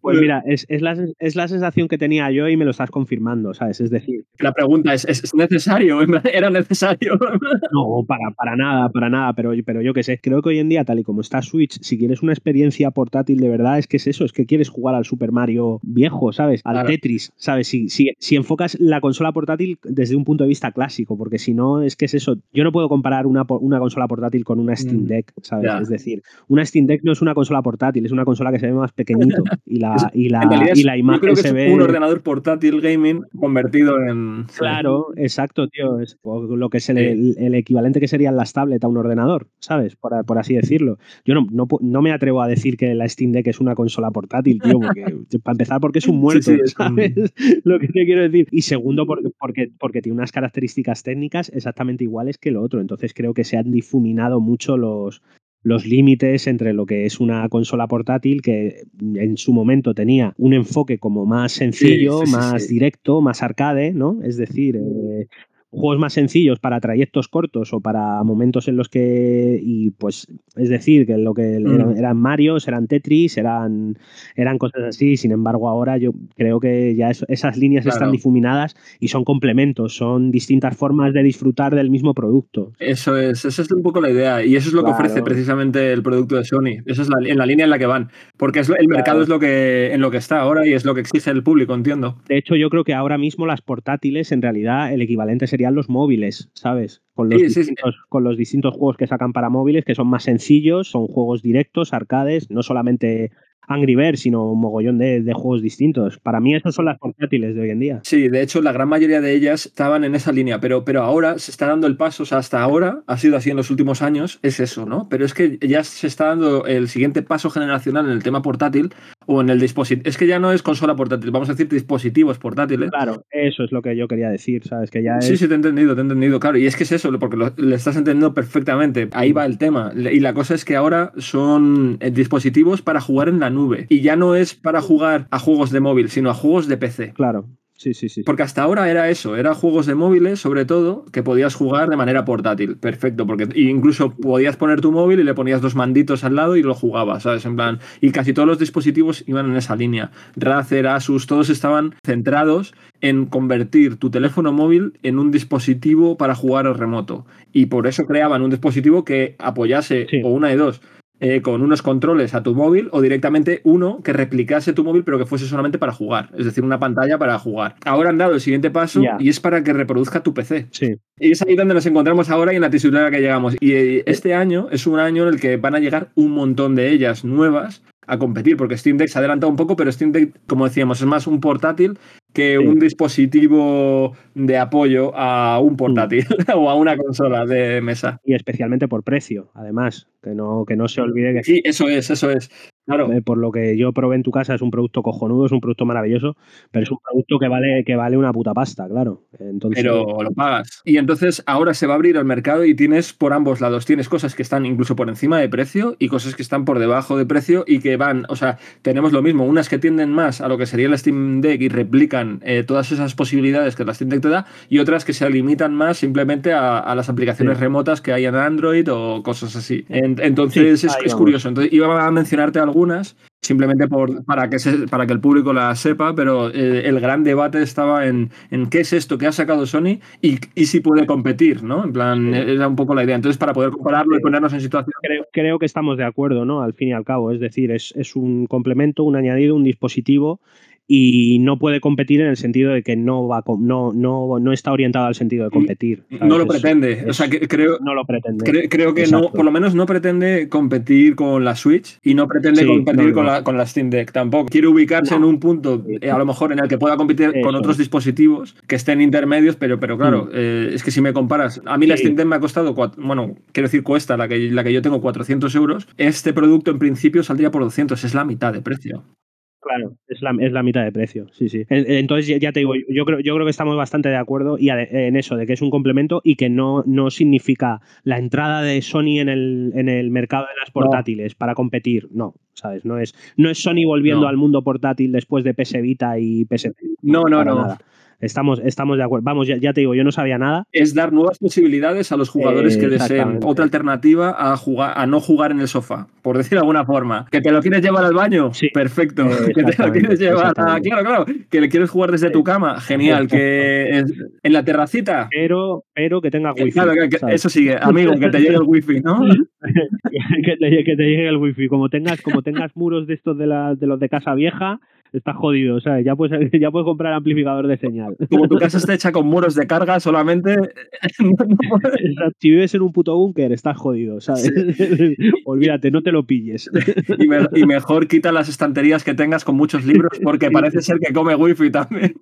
S1: Pues mira, es, la, es, la, sensación que tenía yo y me lo estás confirmando, ¿sabes? Es decir.
S2: La pregunta es: ¿es, necesario? ¿Era necesario?
S1: No, para, para nada, para nada, pero, pero yo qué sé. Creo que hoy en día, tal y como está Switch, si quieres una experiencia portátil de verdad, es que es eso, es que quieres jugar al Super Mario viejo, ¿sabes? Al Tetris, ¿sabes? Si, si, si enfocas la consola portátil desde un punto de vista clásico, porque si no, es que es eso. Yo no puedo comparar una, una consola portátil con una Steam mm, Deck, ¿sabes? Es decir, una Steam Deck no es una consola portátil, es una consola que se ve más pequeñito y la, y la, y la imagen se ve.
S2: Un ordenador portátil gaming convertido en.
S1: Claro, exacto, tío. Es lo que es el, equivalente que serían las tablets a un ordenador, ¿sabes? Por, por así decirlo. Yo no, no, no, me atrevo a decir que la Steam Deck es una consola portátil, tío, porque, para empezar, porque es un muerto, ¿sabes? Lo que te quiero decir. Y segundo, porque, porque, porque tiene unas características técnicas exactamente iguales que lo otro. Entonces creo que se han difuminado mucho los, los límites entre lo que es una consola portátil que en su momento tenía un enfoque como más sencillo, más directo, más arcade, ¿no? Es decir, eh, juegos más sencillos para trayectos cortos o para momentos en los que y pues es decir que lo que mm. eran, Marios eran Tetris eran eran cosas así. Sin embargo ahora yo creo que ya esas líneas están difuminadas y son complementos son distintas formas de disfrutar del mismo producto.
S2: Eso es esa es un poco la idea y eso es lo que ofrece precisamente el producto de Sony. Eso es la, en la línea en la que van porque es, el mercado es lo que en lo que está ahora y es lo que exige el público entiendo.
S1: De hecho yo creo que ahora mismo las portátiles en realidad el equivalente sería los móviles, ¿sabes? Con los, distintos, con los distintos juegos que sacan para móviles, que son más sencillos, son juegos directos, arcades, no solamente Angry Birds, sino un mogollón de, juegos distintos. Para mí, esas son las portátiles de hoy en día.
S2: Sí, de hecho, la gran mayoría de ellas estaban en esa línea, pero, pero ahora se está dando el paso, o sea, hasta ahora, ha sido así en los últimos años, es eso, ¿no? Pero es que ya se está dando el siguiente paso generacional en el tema portátil o en el dispositivo. Es que ya no es consola portátil, vamos a decir dispositivos portátiles.
S1: Claro, eso es lo que yo quería decir, ¿sabes? Que ya
S2: Sí, sí, te he entendido, te he entendido, claro. Y es que es eso, porque lo, le estás entendiendo perfectamente. Ahí va el tema. Y la cosa es que ahora son eh, dispositivos para jugar en la nube. Y ya no es para jugar a juegos de móvil, sino a juegos de PC.
S1: Claro. Sí, sí, sí.
S2: Porque hasta ahora era eso, era juegos de móviles, sobre todo, que podías jugar de manera portátil. Perfecto, porque incluso podías poner tu móvil y le ponías dos manditos al lado y lo jugabas, ¿sabes? En plan, y casi todos los dispositivos iban en esa línea. Razer, Asus, todos estaban centrados en convertir tu teléfono móvil en un dispositivo para jugar al remoto. Y por eso creaban un dispositivo que apoyase o una de dos eh, con unos controles a tu móvil o directamente uno que replicase tu móvil pero que fuese solamente para jugar, es decir, una pantalla para jugar. Ahora han dado el siguiente paso y es para que reproduzca tu PC.
S1: Sí.
S2: Y es ahí donde nos encontramos ahora y en la tesitura que llegamos. Y eh, este año es un año en el que van a llegar un montón de ellas nuevas a competir, porque Steam Deck se ha adelantado un poco, pero Steam Deck, como decíamos, es más un portátil que un dispositivo de apoyo a un portátil mm. o a una consola de mesa.
S1: Y especialmente por precio, además, que no, que no se olvide que...
S2: Sí, eso es, eso es. Claro.
S1: Eh, por lo que yo probé en tu casa, es un producto cojonudo, es un producto maravilloso, pero es un producto que vale, que vale una puta pasta, claro. Entonces...
S2: Pero lo pagas. Y entonces ahora se va a abrir el mercado y tienes por ambos lados, tienes cosas que están incluso por encima de precio y cosas que están por debajo de precio y que van, o sea, tenemos lo mismo, unas que tienden más a lo que sería el Steam Deck y replican eh, todas esas posibilidades que la Steam Deck te da y otras que se limitan más simplemente a, las aplicaciones remotas que hay en Android o cosas así. entonces es, es curioso. Entonces iba a mencionarte algo algunas, simplemente por, para, que para que el público la sepa, pero eh, el gran debate estaba en, en, qué es esto que ha sacado Sony y, y si puede competir, ¿no? En plan, era un poco la idea. Entonces, para poder compararlo y ponernos en situación.
S1: Creo, creo, que estamos de acuerdo, ¿no? Al fin y al cabo. Es decir, es, es un complemento, un añadido, un dispositivo y no puede competir en el sentido de que no va no, no, no está orientado al sentido de competir.
S2: No lo pretende. o sea, que creo,
S1: no lo pretende.
S2: creo que no, por lo menos no pretende competir con la Switch y no pretende competir con, la, con la Steam Deck tampoco. Quiere ubicarse en un punto, eh, a lo mejor, en el que pueda competir con otros dispositivos que estén intermedios, pero, pero claro, mm. eh, es que si me comparas, a mí la Steam Deck me ha costado, bueno, quiero decir, cuesta la que, la que yo tengo 400 euros. Este producto en principio saldría por 200, es la mitad de precio.
S1: Claro, es la, es la mitad de precio, sí, sí. Entonces, ya te digo, yo creo, yo creo que estamos bastante de acuerdo y en eso, de que es un complemento y que no, no significa la entrada de Sony en el, en el mercado de las portátiles para competir, no, ¿sabes? No es, no es Sony volviendo al mundo portátil después de PS Vita y PSP.
S2: No, no, no.
S1: Estamos, estamos de acuerdo. Vamos, ya, te digo, yo no sabía nada.
S2: Es dar nuevas posibilidades a los jugadores que deseen otra alternativa a jugar, a no jugar en el sofá, por decir de alguna forma. ¿Que te lo quieres llevar al baño? Sí. Perfecto. que te lo quieres llevar a, Claro, claro. Que le quieres jugar desde tu cama. Genial. Que en la terracita.
S1: Pero, pero que tenga wifi.
S2: Claro, eso sigue. Amigo, que te llegue el wifi, ¿no?
S1: que, te, que, te, llegue el wifi. Como tengas, como tengas muros de estos de, la, de los de casa vieja, está jodido, o sea, ya puedes, ya puedes comprar amplificador de señal.
S2: Como tu casa está hecha con muros de carga solamente.
S1: si vives en un puto búnker, estás jodido, ¿sabes? Olvídate, no te lo pilles.
S2: Y, mejor quita las estanterías que tengas con muchos libros, porque parece ser que come wifi también.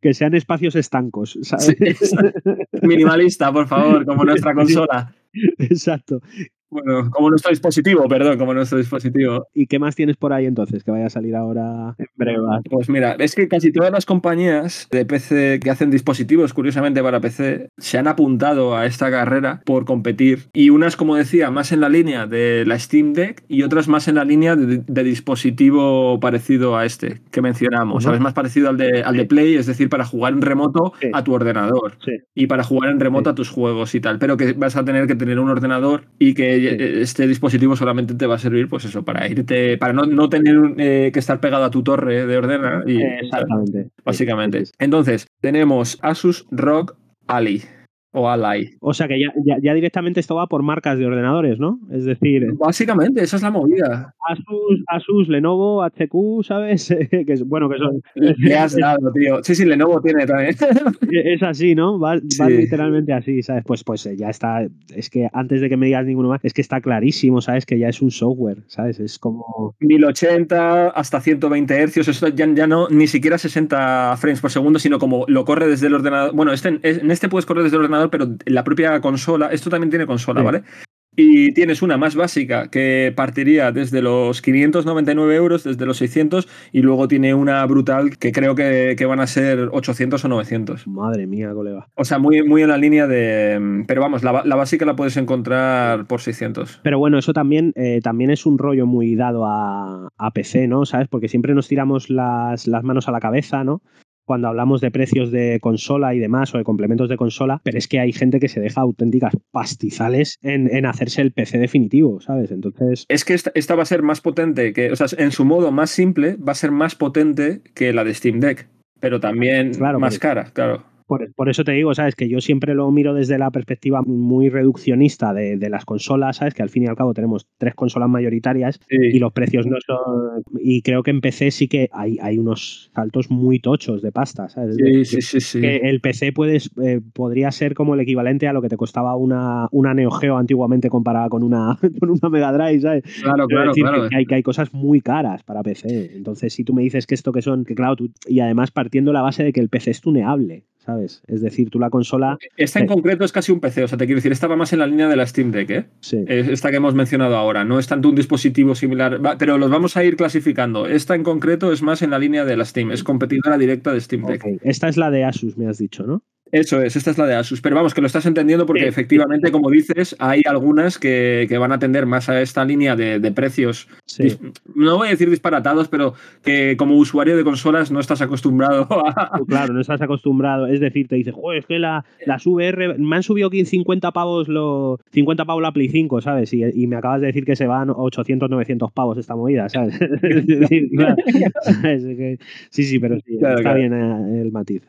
S1: que sean espacios estancos, ¿sabes?
S2: Minimalista, por favor, como nuestra consola.
S1: Exacto.
S2: Bueno, como nuestro dispositivo, perdón, como nuestro dispositivo.
S1: ¿Y qué más tienes por ahí entonces que vaya a salir ahora en breve?
S2: Pues mira, es que casi todas las compañías de PC que hacen dispositivos, curiosamente para PC, se han apuntado a esta carrera por competir. Y unas, como decía, más en la línea de la Steam Deck y otras más en la línea de, dispositivo parecido a este que mencionamos. ¿Sabes? Más parecido al de, al de Play, es decir, para jugar en remoto a tu ordenador. Y para jugar en remoto a tus juegos y tal. Pero que vas a tener que tener un ordenador y que eh, este dispositivo solamente te va a servir, pues eso, para irte, para no, tener eh, que estar pegado a tu torre de ordenar. Y,
S1: Exactamente.
S2: Básicamente. Entonces, tenemos Asus ROG Ali o Ally.
S1: O sea que ya, directamente esto va por marcas de ordenadores, ¿no? Es decir.
S2: Básicamente, esa es la movida.
S1: Asus, Asus Lenovo, HQ, ¿sabes? que es, bueno, que son.
S2: Le has dado, tío. Sí, sí, Lenovo tiene también.
S1: es así, ¿no? Va, literalmente así, ¿sabes? Pues, pues eh, ya está. Es que antes de que me digas ninguno más, es que está clarísimo, ¿sabes? Que ya es un software, ¿sabes? Es como.
S2: 1080 hasta 120 Hz, eso ya, ya no, ni siquiera 60 frames por segundo, sino como lo corre desde el ordenador. Bueno, este, en este puedes correr desde el ordenador pero la propia consola, esto también tiene consola, ¿vale? Y tienes una más básica que partiría desde los 599 euros, desde los 600, y luego tiene una brutal que creo que, van a ser 800 o 900.
S1: Madre mía, colega.
S2: O sea, muy, muy en la línea de... Pero vamos, la, básica la puedes encontrar por 600.
S1: Pero bueno, eso también, eh, también es un rollo muy dado a, a, PC, ¿no? ¿Sabes? Porque siempre nos tiramos las, las manos a la cabeza, ¿no? Cuando hablamos de precios de consola y demás o de complementos de consola, pero es que hay gente que se deja auténticas pastizales en, hacerse el PC definitivo, ¿sabes? Entonces...
S2: Es que esta, va a ser más potente, que, o sea, en su modo más simple, va a ser más potente que la de Steam Deck, pero también más cara, claro.
S1: Por, eso te digo, ¿sabes? Que yo siempre lo miro desde la perspectiva muy reduccionista de, las consolas, ¿sabes? Que al fin y al cabo tenemos tres consolas mayoritarias y los precios no son. Y creo que en PC sí que hay, hay unos saltos muy tochos de pasta, ¿sabes?
S2: Sí, sí, sí, sí.
S1: Que el PC puedes, eh, podría ser como el equivalente a lo que te costaba una, una Neo Geo antiguamente comparada con una, con una Mega Drive, ¿sabes?
S2: Claro, claro, claro.
S1: Que hay, que hay cosas muy caras para PC. Entonces, si tú me dices que esto que son, que claro, tú, y además partiendo la base de que el PC es tuneable. ¿Sabes? Es decir, tú la consola...
S2: Esta en concreto es casi un PC, o sea, te quiero decir, esta va más en la línea de la Steam Deck, ¿eh?
S1: Sí.
S2: Esta que hemos mencionado ahora, no es tanto un dispositivo similar, pero los vamos a ir clasificando. Esta en concreto es más en la línea de la Steam, es competidora directa de Steam Deck.
S1: Esta es la de Asus, me has dicho, ¿no?
S2: Eso es, esta es la de Asus. Pero vamos, que lo estás entendiendo porque efectivamente, como dices, hay algunas que, van a tender más a esta línea de, precios. No voy a decir disparatados, pero que como usuario de consolas no estás acostumbrado a.
S1: Claro, no estás acostumbrado. Es decir, te dices, joder, es que la, las VR me han subido aquí 50 pavos lo, 50 pavos la Play 5, ¿sabes? Y, me acabas de decir que se van 800, 900 pavos esta movida, ¿sabes? sí, sí, pero sí, está bien eh, el matiz.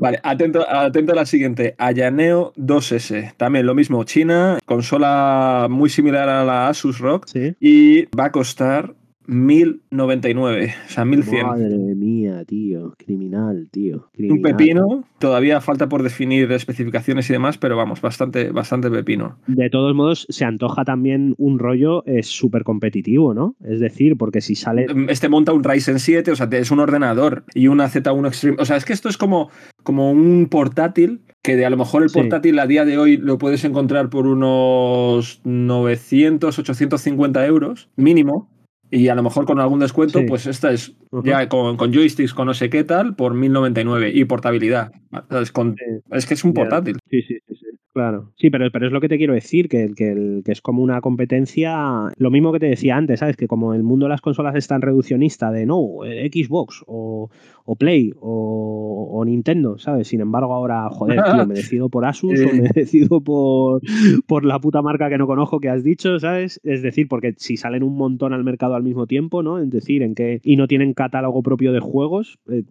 S2: Vale, atento, atento a la siguiente. Ayaneo 2S. También lo mismo, China, consola muy similar a la Asus Rock. Y va a costar 1099, o sea, 1100.
S1: Madre mía, tío, criminal, tío.
S2: Un pepino, todavía falta por definir especificaciones y demás, pero vamos, bastante, bastante pepino.
S1: De todos modos, se antoja también un rollo es súper competitivo, ¿no? Es decir, porque si sale...
S2: Mm, este monta un Ryzen 7, o sea, es un ordenador y una Z1 Extreme, o sea, es que esto es como, como un portátil que de a lo mejor el portátil a día de hoy lo puedes encontrar por unos 900, 850 euros mínimo y a lo mejor con algún descuento, pues esta es ya con, joysticks, con no sé qué tal, por 1099 y portabilidad. Es, que es un portátil.
S1: Sí, sí, sí. Claro, sí, pero, pero es lo que te quiero decir, que, que, que es como una competencia, lo mismo que te decía antes, ¿sabes? Que como el mundo de las consolas es tan reduccionista de no, eh, Xbox o, o Play o, Nintendo, ¿sabes? Sin embargo, ahora, joder, tío, me decido por Asus o me decido por, por la puta marca que no conozco que has dicho, ¿sabes? Es decir, porque si salen un montón al mercado al mismo tiempo, ¿no? Es decir, en que y no tienen catálogo propio de juegos, eh,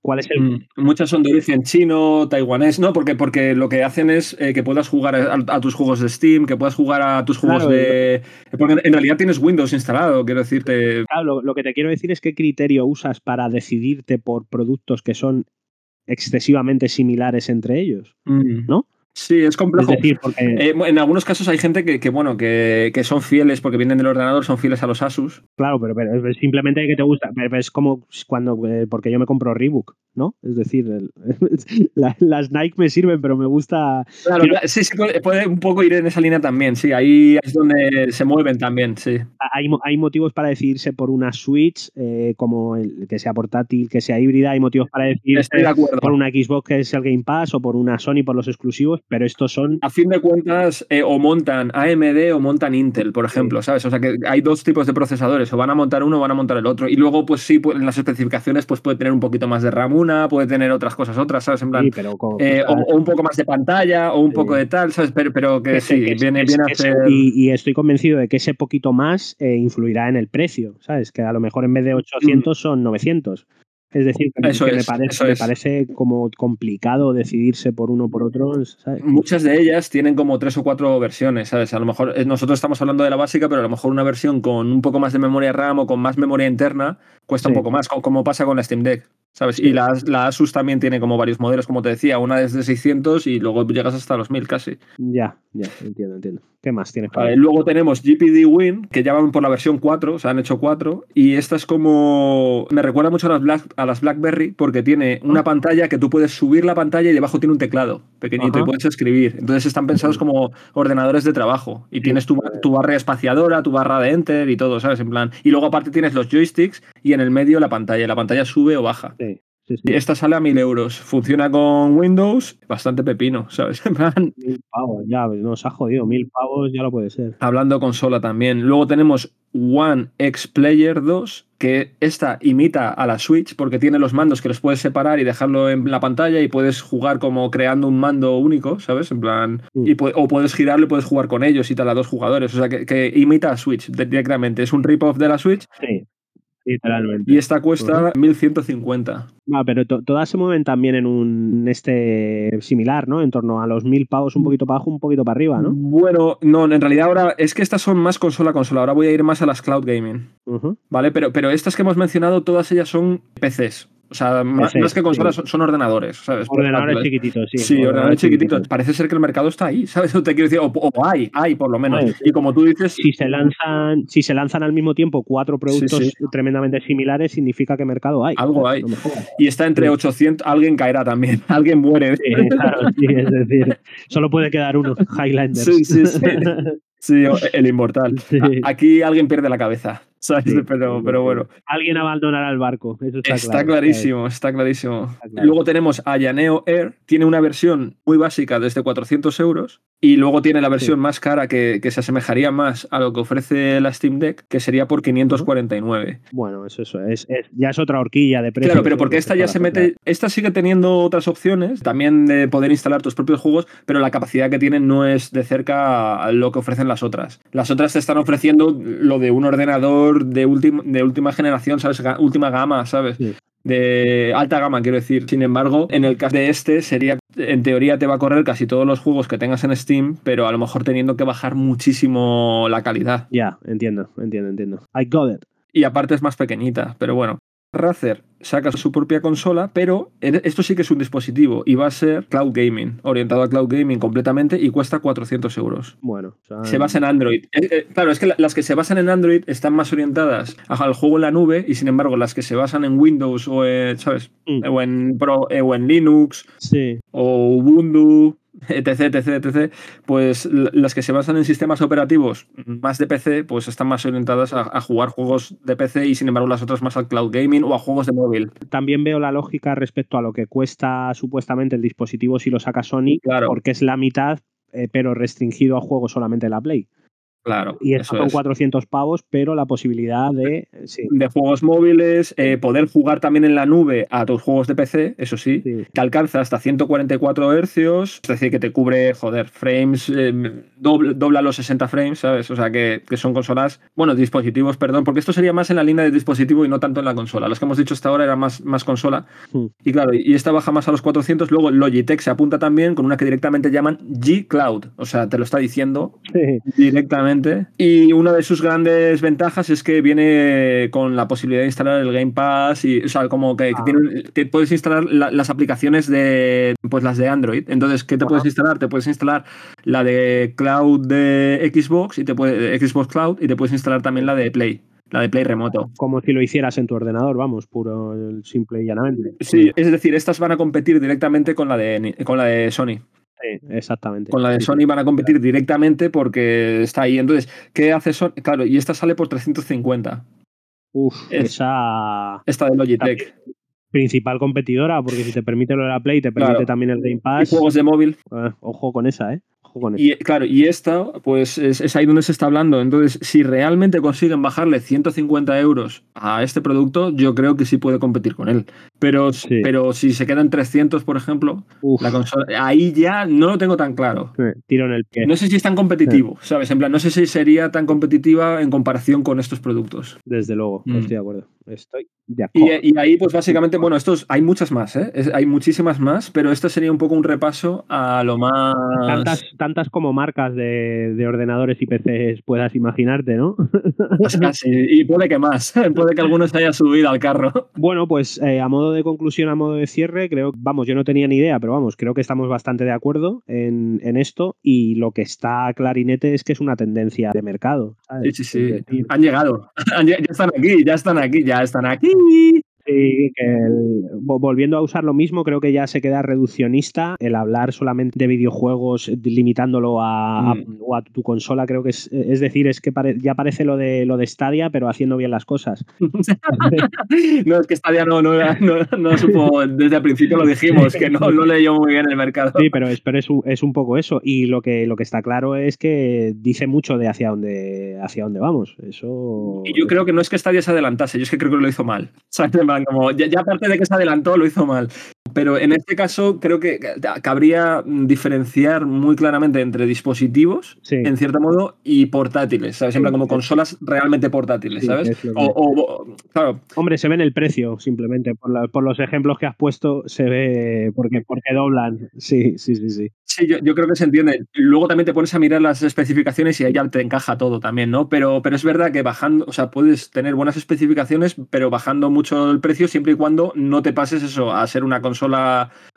S1: ¿cuál es el...?
S2: Mm, muchas son de origen chino, taiwanés, ¿no? Porque, porque lo que hacen es eh, que puedas jugar a, tus juegos de Steam, que puedas jugar a tus juegos de... Porque en realidad tienes Windows instalado, quiero decirte...
S1: Claro, lo que te quiero decir es qué criterio usas para decidirte por productos que son excesivamente similares entre ellos, mm. ¿no?
S2: Sí, es complejo. Eh, en algunos casos hay gente que, bueno, que, son fieles porque vienen del ordenador, son fieles a los Asus.
S1: Claro, pero, simplemente que te gusta. Pero es como cuando, eh, porque yo me compro Reebok, ¿no? Es decir, las Nike me sirven, pero me gusta.
S2: Claro, sí, sí, puede, un poco ir en esa línea también, sí. Ahí es donde se mueven también, sí.
S1: Hay, hay motivos para decidirse por una Switch, eh, como el, que sea portátil, que sea híbrida. Hay motivos para decidirse por una Xbox que es el Game Pass o por una Sony por los exclusivos, pero estos son.
S2: A fin de cuentas, eh, o montan AMD o montan Intel, por ejemplo, ¿sabes? O sea que hay dos tipos de procesadores, o van a montar uno o van a montar el otro. Y luego, pues sí, en las especificaciones, pues puede tener un poquito más de RAM puede tener otras cosas otras, ¿sabes? En plan, eh, o, un poco más de pantalla, o un poco de tal, ¿sabes? Pero, pero que, sí, viene, viene a ser...
S1: Y, estoy convencido de que ese poquito más eh, influirá en el precio, ¿sabes? Que a lo mejor en vez de 800 mm. son 900. Es decir, que, me, parece, parece, como complicado decidirse por uno o por otro.
S2: Muchas de ellas tienen como tres o cuatro versiones, ¿sabes? A lo mejor eh, nosotros estamos hablando de la básica, pero a lo mejor una versión con un poco más de memoria RAM o con más memoria interna cuesta un poco más, como pasa con la Steam Deck. ¿Sabes? Y la, la, Asus también tiene como varios modelos, como te decía, una desde 600 y luego llegas hasta los 1000 casi.
S1: Ya, ya, entiendo, entiendo. ¿Qué más tienes?
S2: Para luego tenemos GPD Win, que ya van por la versión 4, o sea, han hecho 4, y esta es como... Me recuerda mucho a las, Black, a las BlackBerry porque tiene una pantalla que tú puedes subir la pantalla y debajo tiene un teclado pequeñito y puedes escribir. Entonces están pensados como ordenadores de trabajo y tienes tu, tu barra espaciadora, tu barra de Enter y todo, ¿sabes? En plan... Y luego aparte tienes los joysticks y en el medio la pantalla. La pantalla sube o baja. Sí. Esta sale a mil euros. Funciona con Windows, bastante pepino, ¿sabes?
S1: Mil pavos, ya, nos ha jodido. Mil pavos ya lo puede ser.
S2: Hablando consola también. Luego tenemos One X Player 2, que esta imita a la Switch porque tiene los mandos que los puedes separar y dejarlo en la pantalla y puedes jugar como creando un mando único, ¿sabes? En plan. Mm. Y, o puedes girarlo y puedes jugar con ellos y tal a dos jugadores. O sea, que, que imita a Switch directamente. Es un rip-off de la Switch.
S1: Sí. Literalmente.
S2: Y esta cuesta 1150.
S1: No, pero todas se mueven también en un este similar, ¿no? En torno a los 1000 pavos, un poquito para abajo, un poquito para arriba, ¿no?
S2: Bueno, no, en realidad ahora es que estas son más consola a consola. Ahora voy a ir más a las cloud gaming. ¿Vale? Pero, pero estas que hemos mencionado, todas ellas son PCs. O sea, más, que consolas son, ordenadores, ¿sabes?
S1: Ordenadores chiquititos, sí.
S2: Sí, ordenadores, chiquititos. Parece ser que el mercado está ahí, ¿sabes? Te quiero decir, o, hay, hay por lo menos. y como tú dices.
S1: Si se lanzan, si se lanzan al mismo tiempo cuatro productos tremendamente similares, significa que mercado hay.
S2: Algo hay. y está entre 800, alguien caerá también, alguien muere.
S1: claro, sí, es decir, solo puede quedar uno, Highlanders.
S2: Sí, sí, sí. Sí, el inmortal. Aquí alguien pierde la cabeza. ¿Sabes? pero, pero bueno.
S1: Alguien abandonará el barco. Eso está,
S2: está clarísimo, está clarísimo. Luego tenemos a Yaneo Air. Tiene una versión muy básica desde 400 euros. Y luego tiene la versión más cara que, que, se asemejaría más a lo que ofrece la Steam Deck, que sería por 549.
S1: Bueno, eso, eso es, ya es otra horquilla de precio.
S2: Claro, pero porque esta ya se mete. Esta sigue teniendo otras opciones, también de poder instalar tus propios juegos, pero la capacidad que tienen no es de cerca a lo que ofrecen las otras. Las otras te están ofreciendo lo de un ordenador de, de última generación, ¿sabes? Última gama, ¿sabes? de alta gama, quiero decir. Sin embargo, en el caso de este, sería, en teoría te va a correr casi todos los juegos que tengas en Steam, pero a lo mejor teniendo que bajar muchísimo la calidad.
S1: Ya, entiendo, entiendo, entiendo. I got it.
S2: Y aparte es más pequeñita, pero bueno. Razer saca su propia consola, pero esto sí que es un dispositivo y va a ser cloud gaming, orientado a cloud gaming completamente y cuesta 400 euros.
S1: Bueno,
S2: se basa en Android. Eh, eh, claro, es que las que se basan en Android están más orientadas al juego en la nube y sin embargo las que se basan en Windows o, en, ¿sabes? Mm. O, en Pro, eh, o en Linux
S1: sí.
S2: o Ubuntu etc, etc, etc, pues las que se basan en sistemas operativos más de PC, pues están más orientadas a, jugar juegos de PC y sin embargo las otras más al cloud gaming o a juegos de móvil.
S1: También veo la lógica respecto a lo que cuesta supuestamente el dispositivo si lo saca Sony, porque es la mitad eh, pero restringido a juegos solamente en la Play.
S2: Claro.
S1: Y eso son 400 pavos, pero la posibilidad de.
S2: De juegos móviles, eh, poder jugar también en la nube a tus juegos de PC, eso sí, que alcanza hasta 144 hercios, es decir, que te cubre, joder, frames, eh, dobla, los 60 frames, ¿sabes? O sea, que, son consolas, bueno, dispositivos, perdón, porque esto sería más en la línea de dispositivo y no tanto en la consola. Los que hemos dicho hasta ahora era más, más consola. Hmm. Y claro, y esta baja más a los 400. Luego Logitech se apunta también con una que directamente llaman G Cloud, o sea, te lo está diciendo directamente y una de sus grandes ventajas es que viene con la posibilidad de instalar el Game Pass y, o sea, como que, ah. puedes instalar las aplicaciones de, pues las de Android. Entonces, ¿qué te puedes instalar? Te puedes instalar la de Cloud de Xbox y te puede, Xbox Cloud y te puedes instalar también la de Play. La de Play remoto.
S1: Como si lo hicieras en tu ordenador, vamos, puro simple y llanamente.
S2: Sí, es decir, estas van a competir directamente con la de, con la de Sony.
S1: Sí, exactamente.
S2: Con la de Sony van a competir directamente porque está ahí. Entonces, ¿qué hace Sony? Claro, y esta sale por 350.
S1: Uf, esa.
S2: Esta de Logitech.
S1: Principal competidora, porque si te permite lo de la Play, te permite también el Game Pass.
S2: Y juegos de móvil.
S1: Eh, ojo con esa, ¿eh?
S2: Y claro, y esta, pues es, ahí donde se está hablando. Entonces, si realmente consiguen bajarle 150 euros a este producto, yo creo que sí puede competir con él. Pero, pero si se quedan 300, por ejemplo, la consola, ahí ya no lo tengo tan claro.
S1: tiro en el pie.
S2: No sé si es tan competitivo, ¿sabes? En plan, no sé si sería tan competitiva en comparación con estos productos.
S1: Desde luego, mm. estoy de acuerdo. Estoy
S2: y, ahí, pues básicamente, bueno, estos hay muchas más, ¿eh? hay muchísimas más, pero esto sería un poco un repaso a lo más.
S1: Tantas, tantas como marcas de, ordenadores y PCs puedas imaginarte, ¿no?
S2: Pues casi, y puede que más, puede que algunos haya subido al carro.
S1: Bueno, pues eh, a modo de conclusión, a modo de cierre, creo, vamos, yo no tenía ni idea, pero vamos, creo que estamos bastante de acuerdo en, esto y lo que está clarinete es que es una tendencia de mercado.
S2: Sí, sí, sí. Han llegado, ya están aquí, ya están aquí, ya están aquí.
S1: Sí, que volviendo a usar lo mismo, creo que ya se queda reduccionista el hablar solamente de videojuegos limitándolo a, mm. a, tu consola, creo que es, es decir, es que ya parece lo de lo de Stadia, pero haciendo bien las cosas.
S2: no, es que Stadia no, no, no, supo, desde el principio lo dijimos, que no lo leyó muy bien el mercado.
S1: Sí, pero, es, pero es, un, es un poco eso. Y lo que, lo que está claro es que dice mucho de hacia dónde, hacia dónde vamos. Eso.
S2: Y yo creo que no es que Stadia se adelantase, yo es que creo que lo hizo mal. Como, ya, aparte de que se adelantó, lo hizo mal. Pero en este caso creo que cabría diferenciar muy claramente entre dispositivos, en cierto modo, y portátiles, ¿sabes? Siempre como consolas realmente portátiles, ¿sabes? O, claro.
S1: Hombre, se ve en el precio, simplemente. Por, por, los ejemplos que has puesto, se ve porque, porque doblan. Sí, sí, sí, sí.
S2: Sí, yo, creo que se entiende. Luego también te pones a mirar las especificaciones y ahí ya te encaja todo también, ¿no? Pero, pero es verdad que bajando, o sea, puedes tener buenas especificaciones, pero bajando mucho el precio siempre y cuando no te pases eso a ser una consola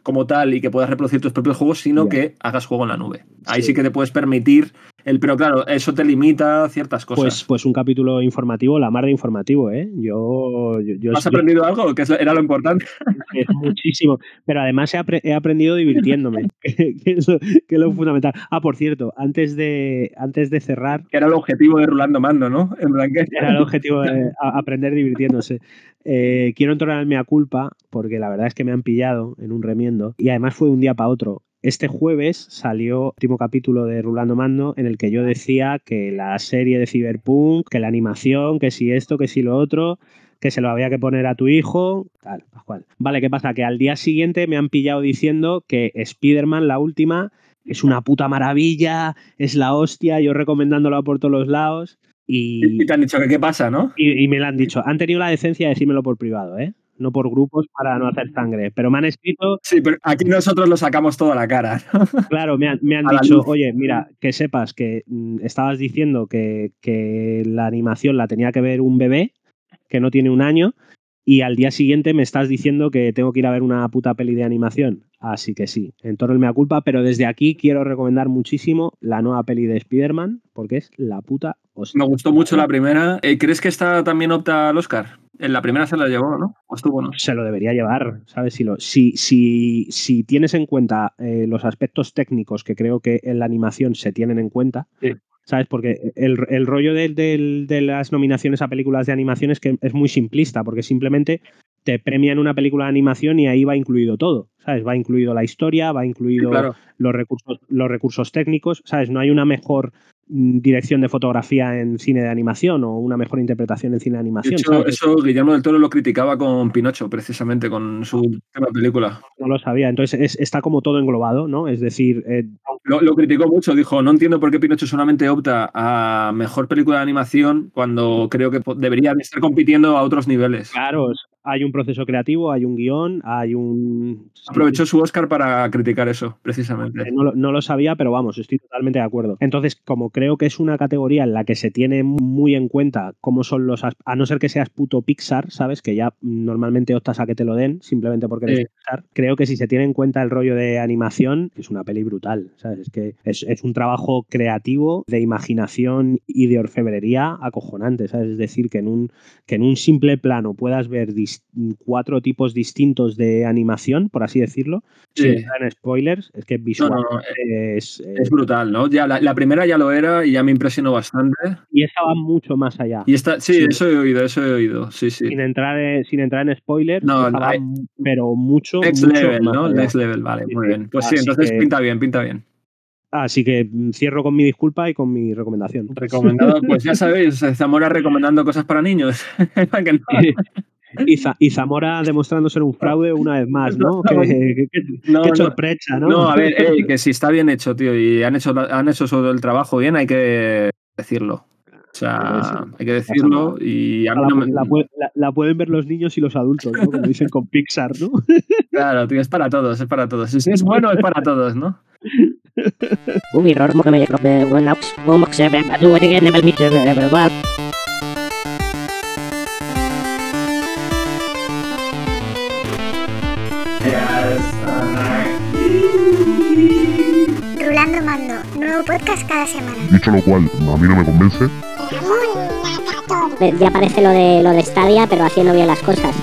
S2: como tal y que puedas reproducir tus propios juegos, sino que hagas juego en la nube. Ahí sí que te puedes permitir el, pero claro, eso te limita ciertas cosas.
S1: Pues, pues un capítulo informativo, la mar de informativo, ¿eh? Yo,
S2: ¿Has aprendido algo? Que era lo importante.
S1: Muchísimo. Pero además he, aprendido divirtiéndome, que, es lo, fundamental. Ah, por cierto, antes de, antes de cerrar.
S2: Que era el objetivo de Rulando Mando, ¿no? En
S1: Era el objetivo de aprender divirtiéndose. Eh, quiero entonarme a culpa, porque la verdad es que me han pillado en un remiendo. Y además fue de un día para otro. Este jueves salió el último capítulo de Rulando Mando en el que yo decía que la serie de Cyberpunk, que la animación, que si esto, que si lo otro, que se lo había que poner a tu hijo, tal, cual. Vale, ¿qué pasa? Que al día siguiente me han pillado diciendo que Spider-Man, la última, es una puta maravilla, es la hostia, yo recomendándolo por todos los lados. Y,
S2: y te han dicho que qué pasa, ¿no?
S1: Y, y me lo han dicho. Han tenido la decencia de decírmelo por privado, ¿eh? No por grupos para no hacer sangre. Pero me han escrito.
S2: Sí, pero aquí nosotros lo sacamos todo a la cara.
S1: Claro, me han, dicho, oye, mira, que sepas que mm, estabas diciendo que, que, la animación la tenía que ver un bebé que no tiene un año. Y al día siguiente me estás diciendo que tengo que ir a ver una puta peli de animación. Así que sí, en torno me culpa, pero desde aquí quiero recomendar muchísimo la nueva peli de Spider-Man, porque es la puta
S2: Me gustó mucho la primera. Eh, ¿Crees que esta también opta al Oscar? En la primera se la llevó, ¿no? ¿O estuvo, no?
S1: Se lo debería llevar, ¿sabes? Si, lo, si, si, si tienes en cuenta eh, los aspectos técnicos que creo que en la animación se tienen en cuenta, ¿sabes? Porque el, rollo de, de, las nominaciones a películas de animación es que es muy simplista, porque simplemente te premian una película de animación y ahí va incluido todo, ¿sabes? Va incluido la historia, va incluido los, recursos, los recursos técnicos, ¿sabes? No hay una mejor mm, dirección de fotografía en cine de animación o una mejor interpretación en cine de animación.
S2: eso Guillermo del Toro lo criticaba con Pinocho, precisamente, con su película.
S1: No lo sabía, entonces está como todo englobado, ¿no? Es decir... Eh,
S2: lo, lo, criticó mucho, dijo, no entiendo por qué Pinocho solamente opta a mejor película de animación cuando creo que debería estar compitiendo a otros niveles.
S1: Claro, hay un proceso creativo, hay un guion, hay un...
S2: Aprovechó su Oscar para criticar eso, precisamente.
S1: No, no, lo sabía, pero vamos, estoy totalmente de acuerdo. Entonces, como creo que es una categoría en la que se tiene muy en cuenta cómo son los... A no ser que seas puto Pixar, ¿sabes? Que ya normalmente optas a que te lo den, simplemente porque eres Pixar. Creo que si se tiene en cuenta el rollo de animación, es una peli brutal, ¿sabes? Es que es, es un trabajo creativo, de imaginación y de orfebrería acojonante, ¿sabes? Es decir, que en un, que en un simple plano puedas ver cuatro tipos distintos de animación, por así decirlo. Sí. en spoilers, es que visual
S2: eh, es, es, brutal, ¿no? Ya la, primera ya lo era y ya me impresionó bastante.
S1: Y esta va mucho más allá.
S2: Y esta, sí, eso he oído, eso he oído, sí, sí.
S1: Sin entrar en, sin entrar en spoilers, no, pero mucho.
S2: Next level, ¿no? Next level, vale, muy bien. Pues sí, entonces pinta bien, pinta bien.
S1: Así que cierro con mi disculpa y con mi recomendación.
S2: Recomendado, pues ya sabéis, Zamora recomendando cosas para niños.
S1: Y, Zamora demostrando ser un fraude una vez más, ¿no? qué, sorpresa, ¿no?
S2: No, a ver, que si está bien hecho, tío, y han hecho, han hecho el trabajo bien, hay que decirlo. O sea, hay que decirlo y a
S1: mí no me... la, pueden ver los niños y los adultos, ¿no? Como dicen con Pixar, ¿no?
S2: Claro, tío, es para todos, es para todos. Si es bueno, es para todos, ¿no?
S4: Nuevo podcast cada semana.
S5: Dicho lo cual, a mí no me convence.
S6: Ya aparece lo de lo de Stadia, pero haciendo bien las cosas.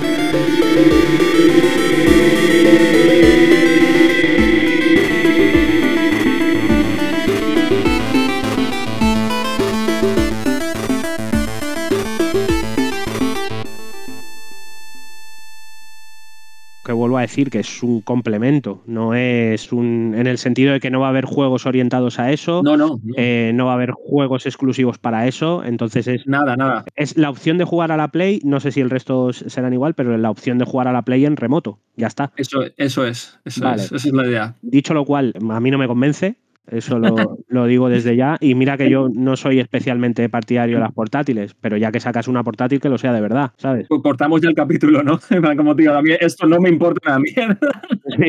S1: Vuelvo a decir que es un complemento, no es un. en el sentido de que no va a haber juegos orientados a eso.
S2: No, no.
S1: No, eh, no va a haber juegos exclusivos para eso. Entonces es.
S2: Nada, nada.
S1: Es la opción de jugar a la Play, no sé si el resto serán igual, pero la opción de jugar a la Play en remoto. Ya está.
S2: Eso, eso es. Eso es. Esa es la idea.
S1: Dicho lo cual, a mí no me convence. Eso lo, digo desde ya. Y mira que yo no soy especialmente partidario de las portátiles, pero ya que sacas una portátil, que lo sea de verdad, ¿sabes?
S2: Pues cortamos ya el capítulo, ¿no? Como digo, a mí esto no me importa una mierda. Sí,